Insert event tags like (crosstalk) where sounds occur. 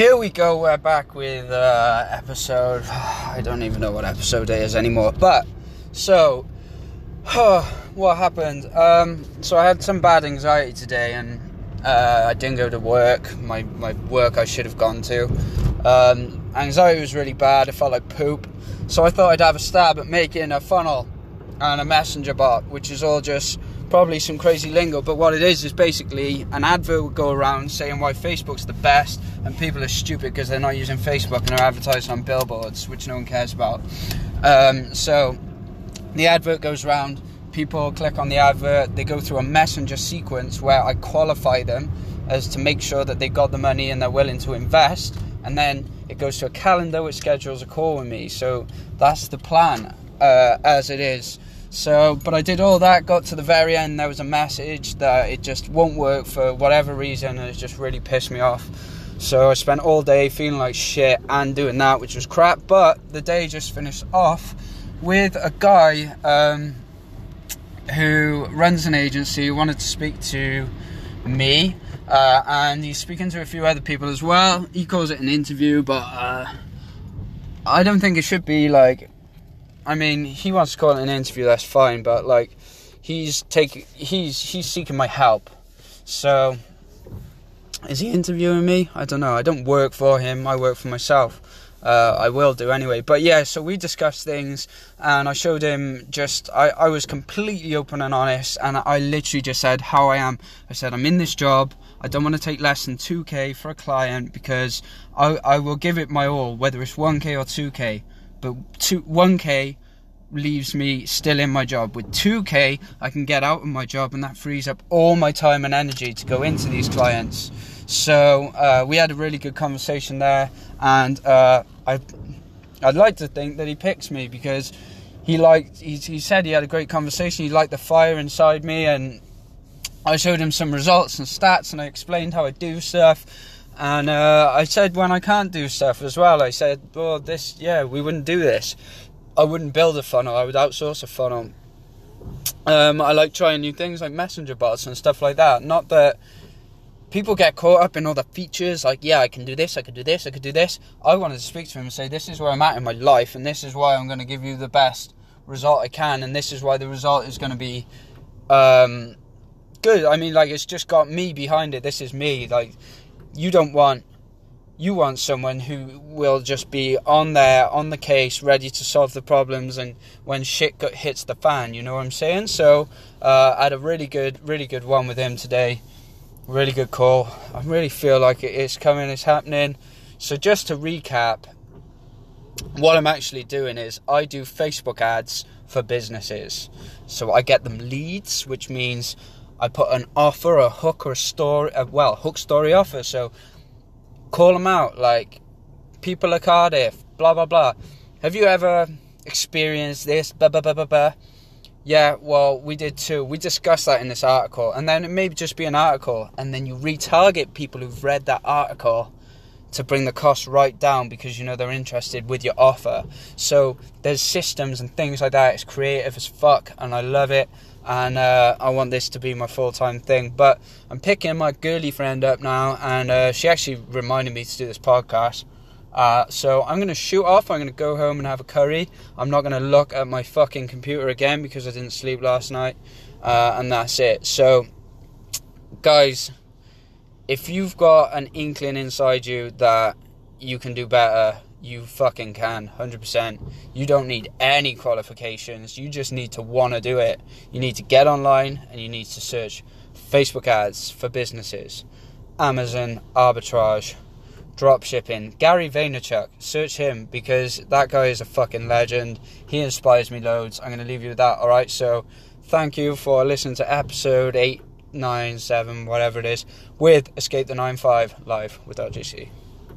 Here we go. We're back with uh, episode. (sighs) I don't even know what episode it is anymore. But so, (sighs) what happened? Um, so I had some bad anxiety today, and uh, I didn't go to work. My my work I should have gone to. Um, anxiety was really bad. I felt like poop. So I thought I'd have a stab at making a funnel and a messenger bot, which is all just probably some crazy lingo, but what it is is basically an advert would go around saying why Facebook's the best, and people are stupid because they're not using Facebook and are advertising on billboards, which no one cares about. Um, so the advert goes around, people click on the advert, they go through a messenger sequence where I qualify them as to make sure that they've got the money and they're willing to invest, and then it goes to a calendar which schedules a call with me. So that's the plan uh, as it is. So, but I did all that, got to the very end, there was a message that it just won't work for whatever reason, and it just really pissed me off. So I spent all day feeling like shit and doing that, which was crap. But the day just finished off with a guy um, who runs an agency who wanted to speak to me, uh, and he's speaking to a few other people as well. He calls it an interview, but uh, I don't think it should be like I mean, he wants to call it an interview. That's fine, but like, he's taking, he's he's seeking my help. So, is he interviewing me? I don't know. I don't work for him. I work for myself. Uh, I will do anyway. But yeah, so we discussed things, and I showed him just. I, I was completely open and honest, and I literally just said how I am. I said I'm in this job. I don't want to take less than 2k for a client because I I will give it my all, whether it's 1k or 2k. But two, 1k leaves me still in my job. With 2k, I can get out of my job, and that frees up all my time and energy to go into these clients. So uh, we had a really good conversation there, and uh, I, I'd like to think that he picks me because he liked. He, he said he had a great conversation. He liked the fire inside me, and I showed him some results and stats, and I explained how I do stuff. And uh, I said when I can't do stuff as well, I said, well, this, yeah, we wouldn't do this. I wouldn't build a funnel. I would outsource a funnel. Um, I like trying new things like messenger bots and stuff like that. Not that people get caught up in all the features like yeah i can do this i could do this i could do this i wanted to speak to him and say this is where i'm at in my life and this is why i'm going to give you the best result i can and this is why the result is going to be um, good i mean like it's just got me behind it this is me like you don't want you want someone who will just be on there, on the case, ready to solve the problems, and when shit hits the fan, you know what I'm saying? So uh, I had a really good, really good one with him today. Really good call. I really feel like it's coming, it's happening. So just to recap, what I'm actually doing is I do Facebook ads for businesses. So I get them leads, which means I put an offer, a hook, or a story, a, well, hook story offer. So call them out, like people of Cardiff, blah blah blah. Have you ever experienced this? Blah blah blah blah blah. Yeah, well, we did too. We discussed that in this article, and then it may just be an article, and then you retarget people who've read that article to bring the cost right down because you know they're interested with your offer. So there's systems and things like that. It's creative as fuck, and I love it and uh, I want this to be my full time thing. But I'm picking my girly friend up now, and uh, she actually reminded me to do this podcast. Uh, so I'm gonna shoot off. I'm gonna go home and have a curry. I'm not gonna look at my fucking computer again because I didn't sleep last night, uh, and that's it. So, guys, if you've got an inkling inside you that you can do better, you fucking can 100% you don't need any qualifications. You just need to want to do it. You need to get online and you need to search facebook ads for businesses amazon arbitrage drop shipping gary vaynerchuk search him because that guy is a fucking legend. He inspires me loads. I'm going to leave you with that all right so thank you for listening to episode 897 whatever it is with escape the Nine Five live with rgc